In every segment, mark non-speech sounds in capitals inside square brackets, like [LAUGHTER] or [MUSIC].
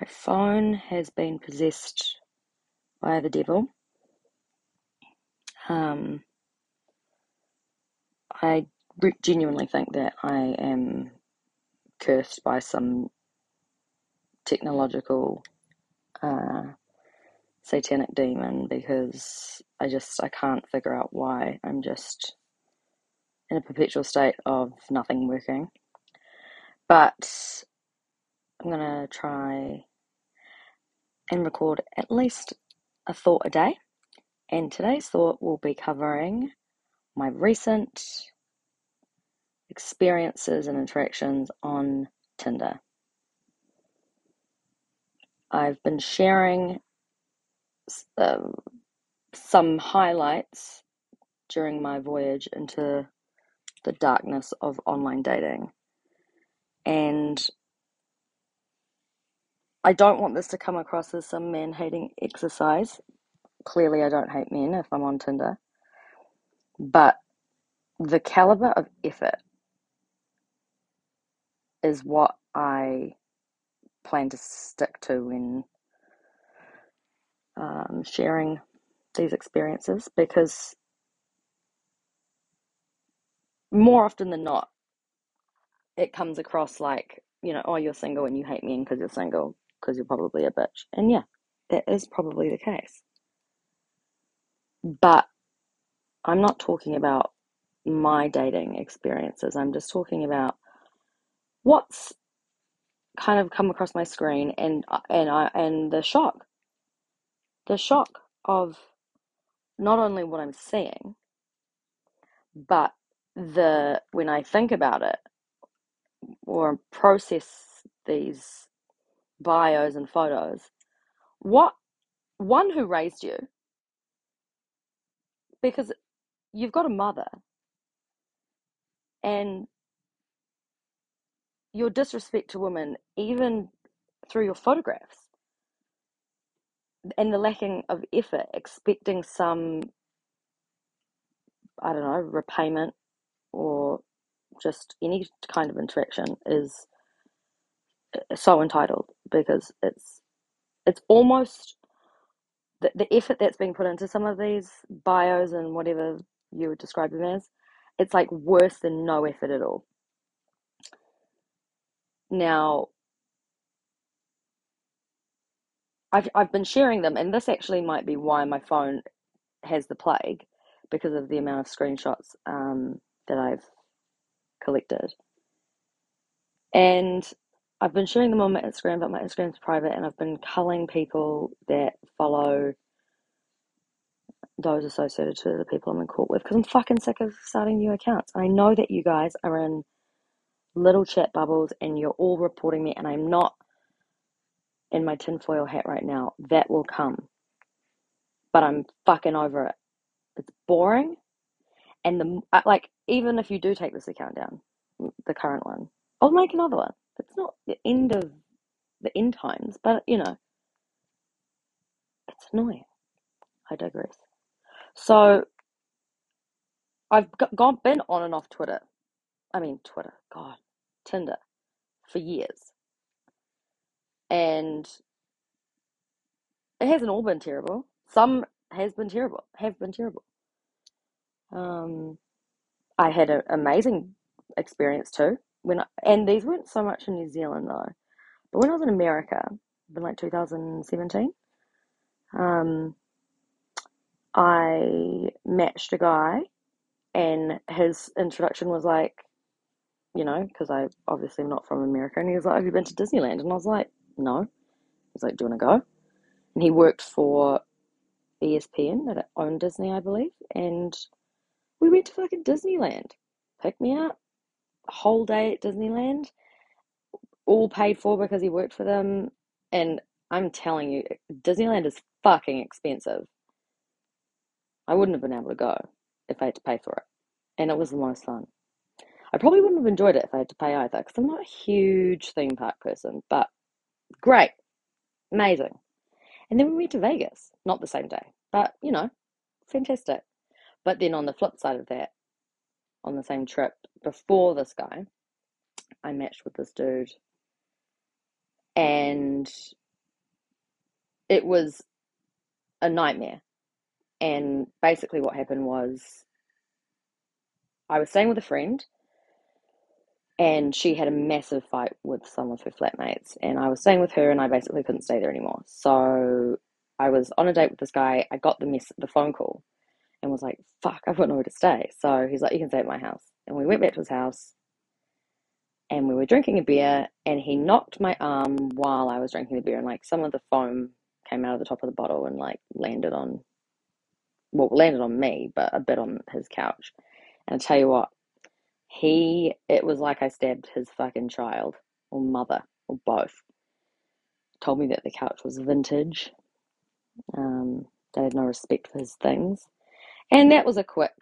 My phone has been possessed by the devil. Um, I genuinely think that I am cursed by some technological uh, satanic demon because I just I can't figure out why I'm just in a perpetual state of nothing working. But I'm gonna try and record at least a thought a day. And today's thought will be covering my recent experiences and interactions on Tinder. I've been sharing uh, some highlights during my voyage into the darkness of online dating. And I don't want this to come across as some man hating exercise. Clearly, I don't hate men if I'm on Tinder. But the caliber of effort is what I plan to stick to when um, sharing these experiences because more often than not, it comes across like, you know, oh, you're single and you hate men because you're single because you're probably a bitch. And yeah, that is probably the case. But I'm not talking about my dating experiences. I'm just talking about what's kind of come across my screen and and I and the shock. The shock of not only what I'm seeing, but the when I think about it or process these bios and photos, what one who raised you? Because you've got a mother. And your disrespect to women even through your photographs and the lacking of effort expecting some i don't know repayment or just any kind of interaction is uh, so entitled because it's it's almost the, the effort that's being put into some of these bios and whatever you would describe them as it's like worse than no effort at all. Now I've, I've been sharing them and this actually might be why my phone has the plague because of the amount of screenshots um, that I've collected. And I've been sharing them on my Instagram, but my Instagram's private, and I've been culling people that follow those associated to the people I'm in court with because I'm fucking sick of starting new accounts. I know that you guys are in little chat bubbles and you're all reporting me, and I'm not in my tinfoil hat right now. That will come, but I'm fucking over it. It's boring, and the like. Even if you do take this account down, the current one, I'll make another one. It's not the end of the end times, but you know, it's annoying. I digress. So I've gone been on and off Twitter. I mean Twitter, God, Tinder, for years, and it hasn't all been terrible. Some has been terrible, have been terrible. Um, I had an amazing experience too when I, and these weren't so much in New Zealand though, but when I was in America, in like 2017, um, I matched a guy, and his introduction was like, you know, because I obviously am not from America, and he was like, "Have you been to Disneyland?" And I was like, "No." He's like, "Do you want to go?" And he worked for ESPN that owned Disney, I believe, and we went to fucking Disneyland. Pick me up, whole day at Disneyland, all paid for because he worked for them. And I'm telling you, Disneyland is fucking expensive. I wouldn't have been able to go if I had to pay for it. And it was the most fun. I probably wouldn't have enjoyed it if I had to pay either because I'm not a huge theme park person, but great, amazing. And then we went to Vegas, not the same day, but you know, fantastic. But then on the flip side of that, on the same trip before this guy, I matched with this dude and it was a nightmare. And basically, what happened was I was staying with a friend, and she had a massive fight with some of her flatmates. And I was staying with her, and I basically couldn't stay there anymore. So I was on a date with this guy. I got the mess, the phone call, and was like, "Fuck, I've got nowhere to stay." So he's like, "You can stay at my house." And we went back to his house, and we were drinking a beer, and he knocked my arm while I was drinking the beer, and like some of the foam came out of the top of the bottle and like landed on, well, landed on me, but a bit on his couch. And I tell you what, he, it was like I stabbed his fucking child or mother or both. Told me that the couch was vintage. Um, they had no respect for his things, and that was a quick.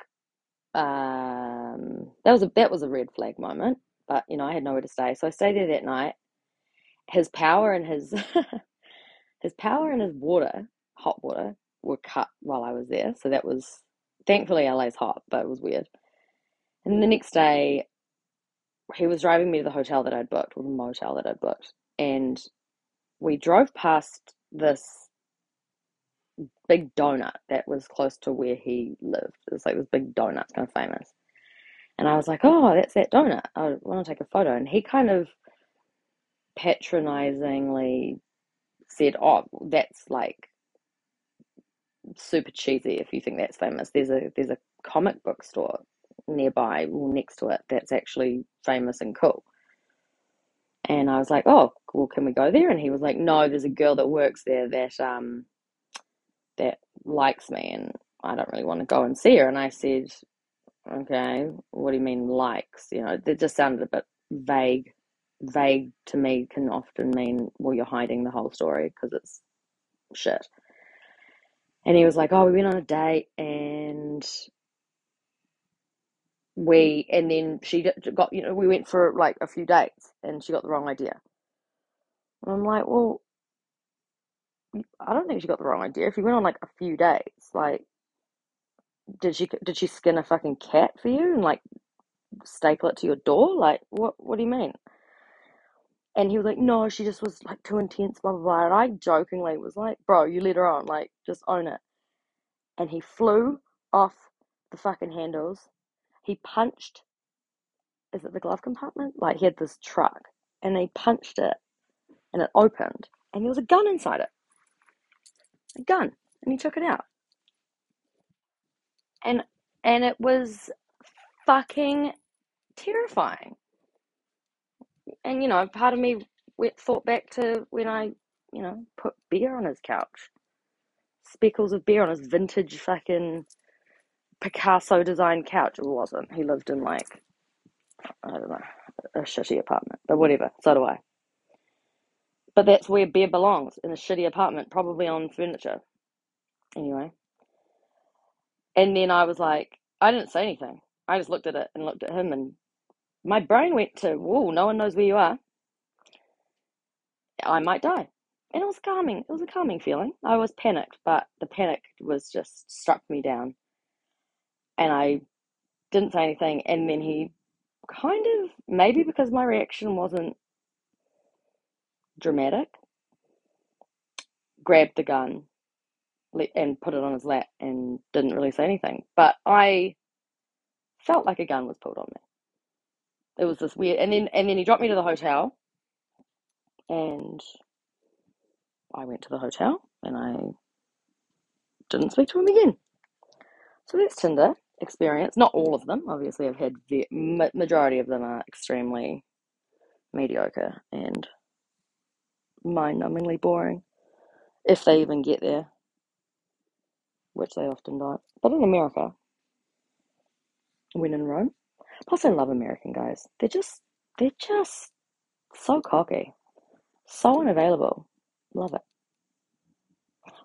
Um, that was a that was a red flag moment. But you know, I had nowhere to stay, so I stayed there that night. His power and his [LAUGHS] his power and his water, hot water, were cut while I was there. So that was thankfully LA's hot, but it was weird. And the next day, he was driving me to the hotel that I'd booked, or the motel that I'd booked, and we drove past this big donut that was close to where he lived. It was like this big donut, kind of famous. And I was like, oh, that's that donut. I want to take a photo. And he kind of patronizingly said, oh, that's like super cheesy if you think that's famous. There's a there's a comic book store nearby, or next to it, that's actually famous and cool. And I was like, oh, well, can we go there? And he was like, no, there's a girl that works there that um that likes me, and I don't really want to go and see her. And I said, okay, what do you mean likes? You know, it just sounded a bit vague. Vague to me can often mean, well, you're hiding the whole story because it's shit. And he was like, oh, we went on a date and we, and then she got, you know, we went for like a few dates and she got the wrong idea. And I'm like, well, I don't think she got the wrong idea. If you went on like a few dates, like, did she did she skin a fucking cat for you and like staple it to your door? Like, what what do you mean? And he was like, no, she just was like too intense, blah blah blah. And I jokingly was like, bro, you let her on, like, just own it. And he flew off the fucking handles. He punched. Is it the glove compartment? Like he had this truck, and he punched it, and it opened, and there was a gun inside it. A gun, and he took it out. And and it was fucking terrifying. And you know, part of me went, thought back to when I, you know, put beer on his couch, speckles of beer on his vintage fucking Picasso designed couch. It wasn't. He lived in like I don't know a shitty apartment, but whatever. So do I. But that's where beer belongs in a shitty apartment, probably on furniture. Anyway. And then I was like, I didn't say anything. I just looked at it and looked at him, and my brain went to, whoa, no one knows where you are. I might die. And it was calming. It was a calming feeling. I was panicked, but the panic was just struck me down. And I didn't say anything. And then he kind of, maybe because my reaction wasn't dramatic, grabbed the gun and put it on his lap and didn't really say anything. But I felt like a gun was pulled on me. It was this weird, and then and then he dropped me to the hotel, and I went to the hotel and I didn't speak to him again. So that's Tinder experience. Not all of them, obviously. I've had the majority of them are extremely mediocre and mind-numbingly boring, if they even get there which they often don't. But in America, when in Rome, plus I love American guys. They're just, they're just so cocky, so unavailable. Love it.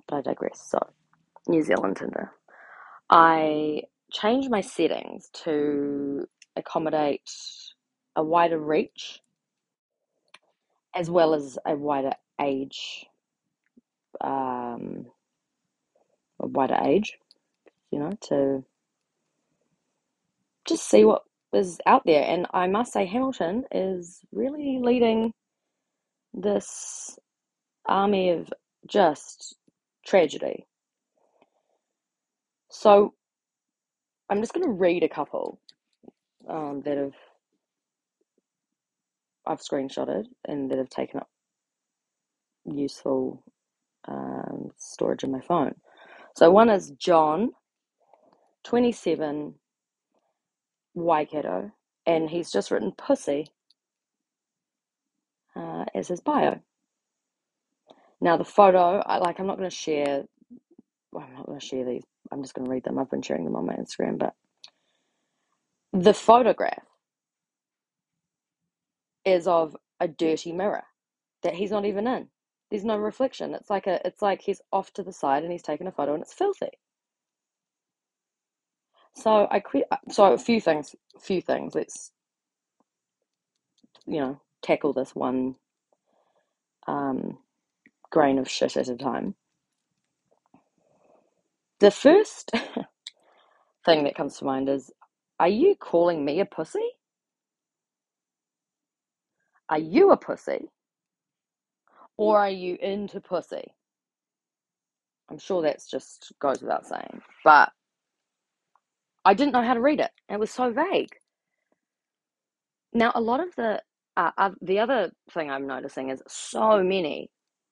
But I digress. So, New Zealand Tinder. I changed my settings to accommodate a wider reach as well as a wider age um, a wider age, you know, to just see what is out there. And I must say, Hamilton is really leading this army of just tragedy. So I'm just going to read a couple um, that have I've screenshotted and that have taken up useful um, storage in my phone. So one is John, 27, Waikato, and he's just written pussy uh, as his bio. Now the photo, I like. I'm not going to share. Well, I'm not going to share these. I'm just going to read them. I've been sharing them on my Instagram, but the photograph is of a dirty mirror that he's not even in. There's no reflection. It's like a. It's like he's off to the side and he's taken a photo and it's filthy. So I quit. So a few things. Few things. Let's you know tackle this one um, grain of shit at a time. The first [LAUGHS] thing that comes to mind is Are you calling me a pussy? Are you a pussy? Or are you into pussy? I'm sure that's just goes without saying. But I didn't know how to read it. It was so vague. Now, a lot of the uh, uh, the other thing I'm noticing is so many,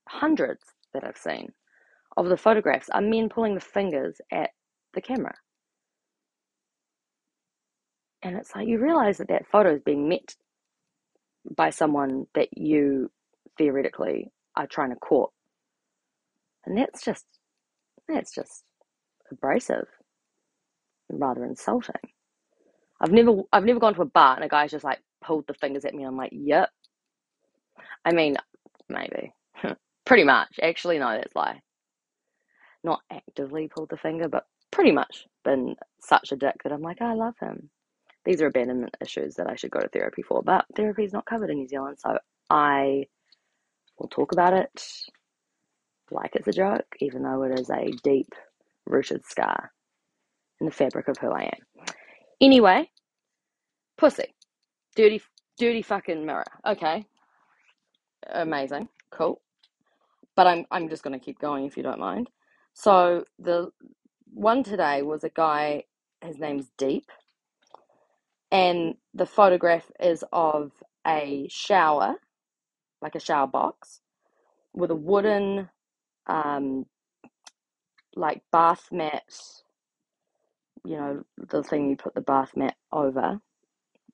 hundreds that I've seen of the photographs are men pulling the fingers at the camera. And it's like you realize that that photo is being met by someone that you theoretically are trying to court. And that's just that's just abrasive and rather insulting. I've never I've never gone to a bar and a guy's just like pulled the fingers at me and I'm like, yep. I mean, maybe. [LAUGHS] pretty much. Actually no, that's lie. Not actively pulled the finger, but pretty much been such a dick that I'm like, I love him. These are abandonment issues that I should go to therapy for, but therapy is not covered in New Zealand, so I will talk about it like it's a joke, even though it is a deep rooted scar in the fabric of who I am. Anyway, pussy. Dirty, dirty fucking mirror. Okay. Amazing. Cool. But I'm, I'm just to keep going if you don't mind. So the one today was a guy, his name's Deep, and the photograph is of a shower, like a shower box, with a wooden, um, like bath mat, you know, the thing you put the bath mat over,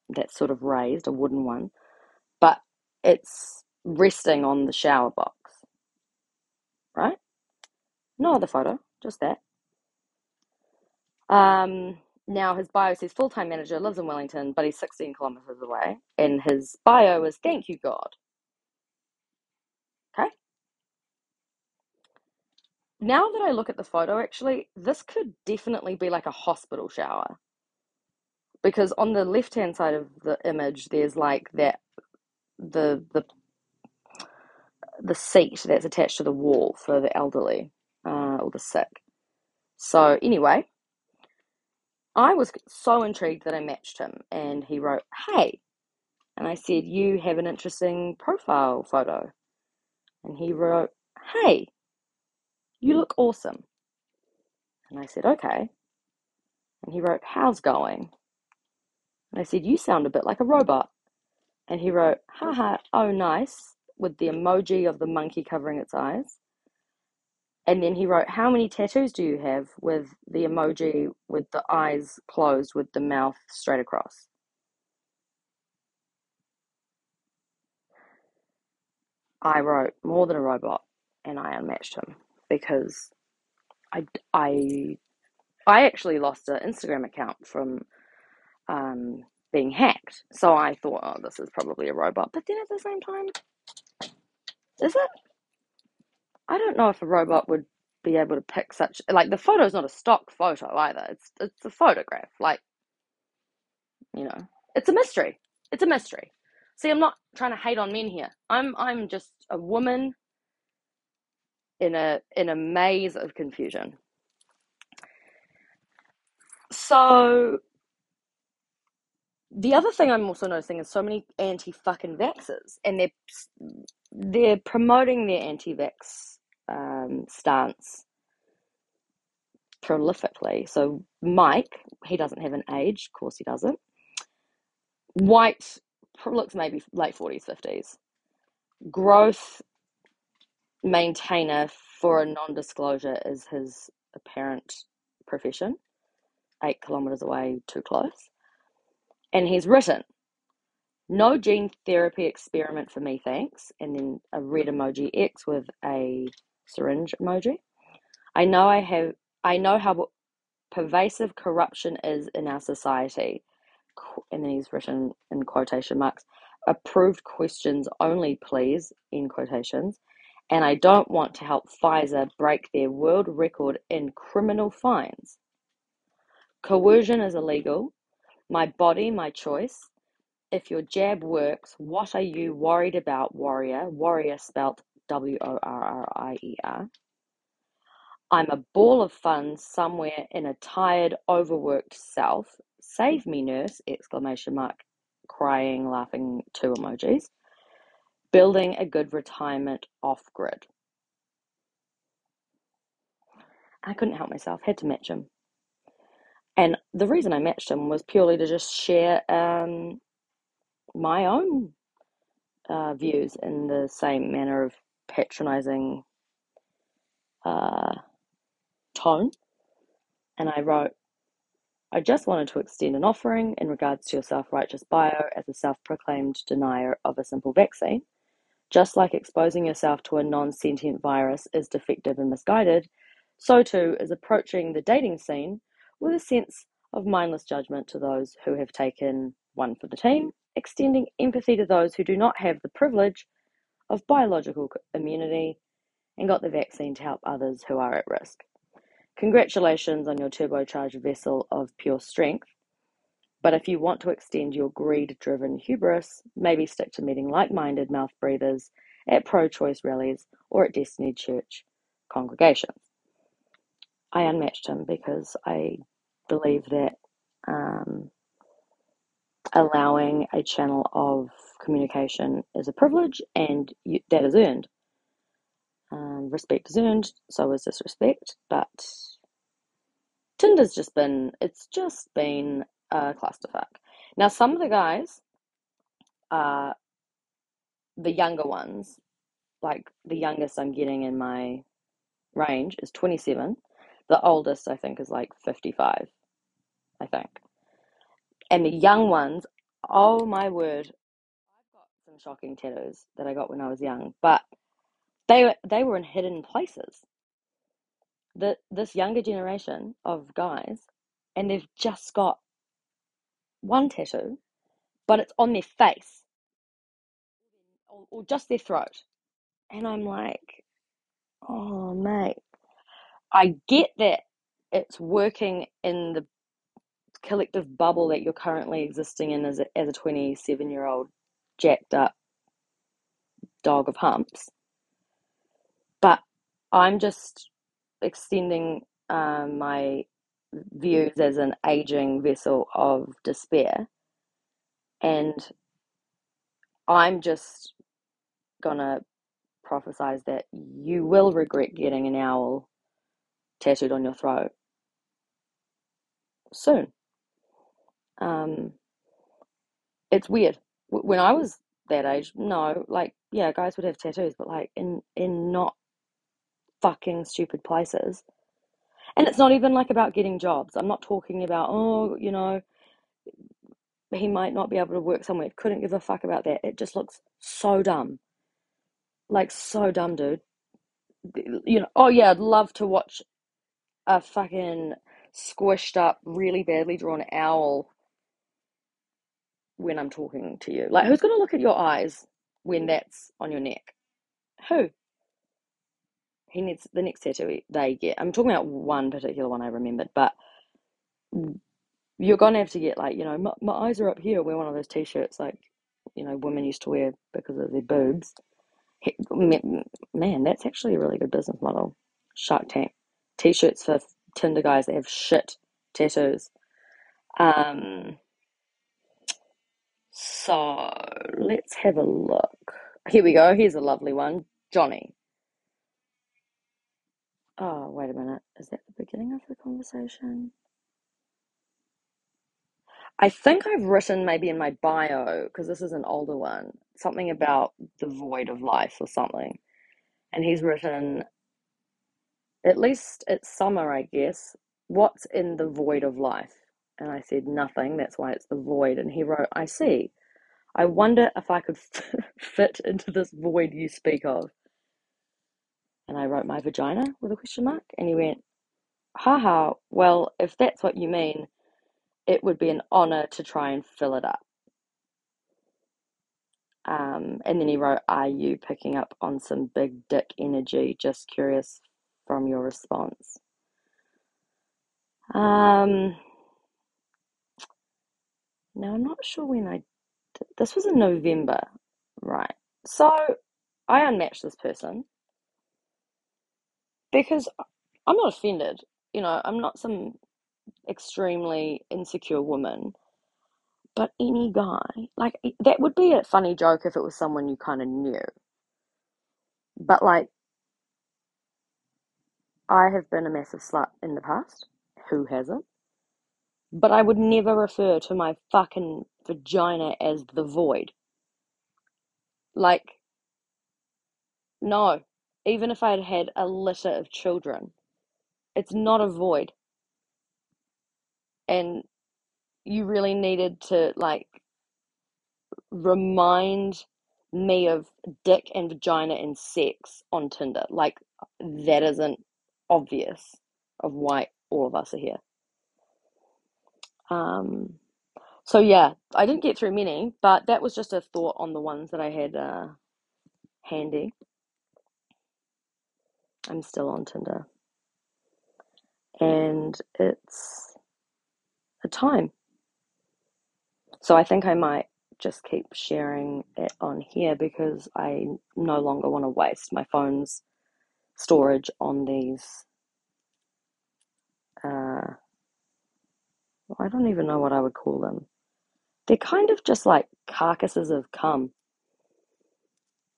that's sort of raised, a wooden one, but it's resting on the shower box, right? No other photo, just that. Um, now his bio says full time manager, lives in Wellington, but he's 16 kilometres away. And his bio is thank you, God. Okay. Now that I look at the photo, actually, this could definitely be like a hospital shower. Because on the left hand side of the image, there's like that the the the seat that's attached to the wall for the elderly uh, or the sick. So anyway, I was so intrigued that I matched him, and he wrote, "Hey," and I said, "You have an interesting profile photo," and he wrote, "Hey, you look awesome," and I said, "Okay," and he wrote, "How's going?" And I said, "You sound a bit like a robot," and he wrote, "Haha, oh nice," with the emoji of the monkey covering its eyes. And then he wrote, How many tattoos do you have? with the emoji with the eyes closed with the mouth straight across. I wrote more than a robot and I unmatched him because I, I, I actually lost an Instagram account from um, being hacked. So I thought, oh, this is probably a robot. But then at the same time, is it? I don't know if a robot would be able to pick such like the photo is not a stock photo either. It's it's a photograph. Like you know, it's a mystery. It's a mystery. See, I'm not trying to hate on men here. I'm I'm just a woman in a in a maze of confusion. So the other thing I'm also noticing is so many anti fucking vaxxers, and they're they're promoting their anti vax um, stance prolifically. So Mike, he doesn't have an age, of course he doesn't. White looks maybe late forties, fifties. Growth maintainer for a non-disclosure is his apparent profession. Eight kilometers away, too close. And he's written, "No gene therapy experiment for me, thanks." And then a red emoji X with a syringe emoji. I know I have. I know how pervasive corruption is in our society. And then he's written in quotation marks, approved questions only, please, in quotations. And I don't want to help Pfizer break their world record in criminal fines. Coercion is illegal. My body, my choice. If your jab works, what are you worried about, warrior? Warrior spelt W O R R I E R. I'm a ball of fun somewhere in a tired, overworked self. Save me, nurse! Exclamation mark. Crying, laughing, two emojis. Building a good retirement off grid. I couldn't help myself, had to match him. And the reason I matched him was purely to just share um, my own uh, views in the same manner of patronizing uh, tone. And I wrote, I just wanted to extend an offering in regards to your self righteous bio as a self proclaimed denier of a simple vaccine. Just like exposing yourself to a non sentient virus is defective and misguided, so too is approaching the dating scene with a sense of mindless judgment to those who have taken one for the team, extending empathy to those who do not have the privilege of biological immunity and got the vaccine to help others who are at risk. Congratulations on your turbocharged vessel of pure strength. But if you want to extend your greed driven hubris, maybe stick to meeting like minded mouth breathers at pro choice rallies or at Destiny Church congregations. I unmatched him because I believe that um, allowing a channel of communication is a privilege and you, that is earned. Um, respect is earned, so is disrespect, but Tinder's just been, it's just been a clusterfuck. Now, some of the guys, uh, the younger ones, like the youngest I'm getting in my range is 27. The oldest, I think, is like 55, I think. And the young ones, oh my word, I've got some shocking tattoos that I got when I was young, but they they were in hidden places. The this younger generation of guys, and they've just got one tattoo, but it's on their face. Or, or just their throat, and I'm like, oh mate, I get that it's working in the collective bubble that you're currently existing in as a, as a 27 year old jacked up dog of humps but I'm just extending um, my views as an aging vessel of despair, and I'm just gonna prophesize that you will regret getting an owl tattooed on your throat soon. Um, it's weird. When I was that age, no, like yeah, guys would have tattoos, but like in in not fucking stupid places. And it's not even like about getting jobs. I'm not talking about, oh, you know, he might not be able to work somewhere. Couldn't give a fuck about that. It just looks so dumb. Like, so dumb, dude. You know, oh yeah, I'd love to watch a fucking squished up, really badly drawn owl when I'm talking to you. Like, who's going to look at your eyes when that's on your neck? Who? he needs the next tattoo they get. I'm talking about one particular one I remembered, but you're gonna have to get like you know my, my eyes are up here. Wear one of those t-shirts like you know women used to wear because of their boobs. Man, that's actually a really good business model. Shark Tank t-shirts for Tinder guys that have shit tattoos. Um, so let's have a look. Here we go. Here's a lovely one, Johnny. Oh, wait a minute. Is that the beginning of the conversation? I think I've written maybe in my bio, because this is an older one, something about the void of life or something. And he's written, at least it's summer, I guess, what's in the void of life? And I said, nothing. That's why it's the void. And he wrote, I see. I wonder if I could [LAUGHS] fit into this void you speak of. And I wrote my vagina with a question mark. And he went, haha, well, if that's what you mean, it would be an honor to try and fill it up. Um, and then he wrote, Are you picking up on some big dick energy? Just curious from your response. Um, now I'm not sure when I did. This was in November, right? So I unmatched this person because I'm not offended. You know, I'm not some extremely insecure woman. But any guy, like, that would be a funny joke if it was someone you kind of knew. But, like, I have been a massive slut in the past. Who hasn't? But I would never refer to my fucking vagina as the void. Like, no. Even if I'd had a litter of children, it's not a void. And you really needed to, like, remind me of dick and vagina and sex on Tinder. Like, that isn't obvious of why all of us are here. Um, so yeah, I didn't get through many, but that was just a thought on the ones that I had uh, handy. I'm still on Tinder, and it's a time. So I think I might just keep sharing it on here because I no longer want to waste my phone's storage on these. Uh, I don't even know what I would call them. They're kind of just like carcasses of cum.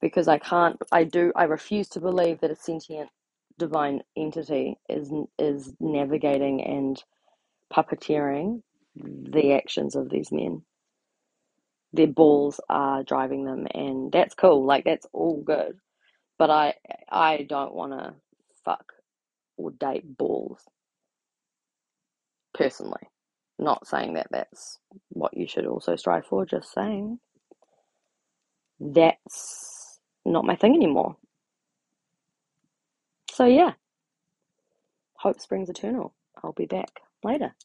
Because I can't, I do, I refuse to believe that a sentient divine entity is is navigating and puppeteering mm. the actions of these men. Their balls are driving them, and that's cool. Like that's all good. But I I don't want to fuck or date balls personally. Not saying that that's what you should also strive for. Just saying that's not my thing anymore. So yeah, hope springs eternal. I'll be back later.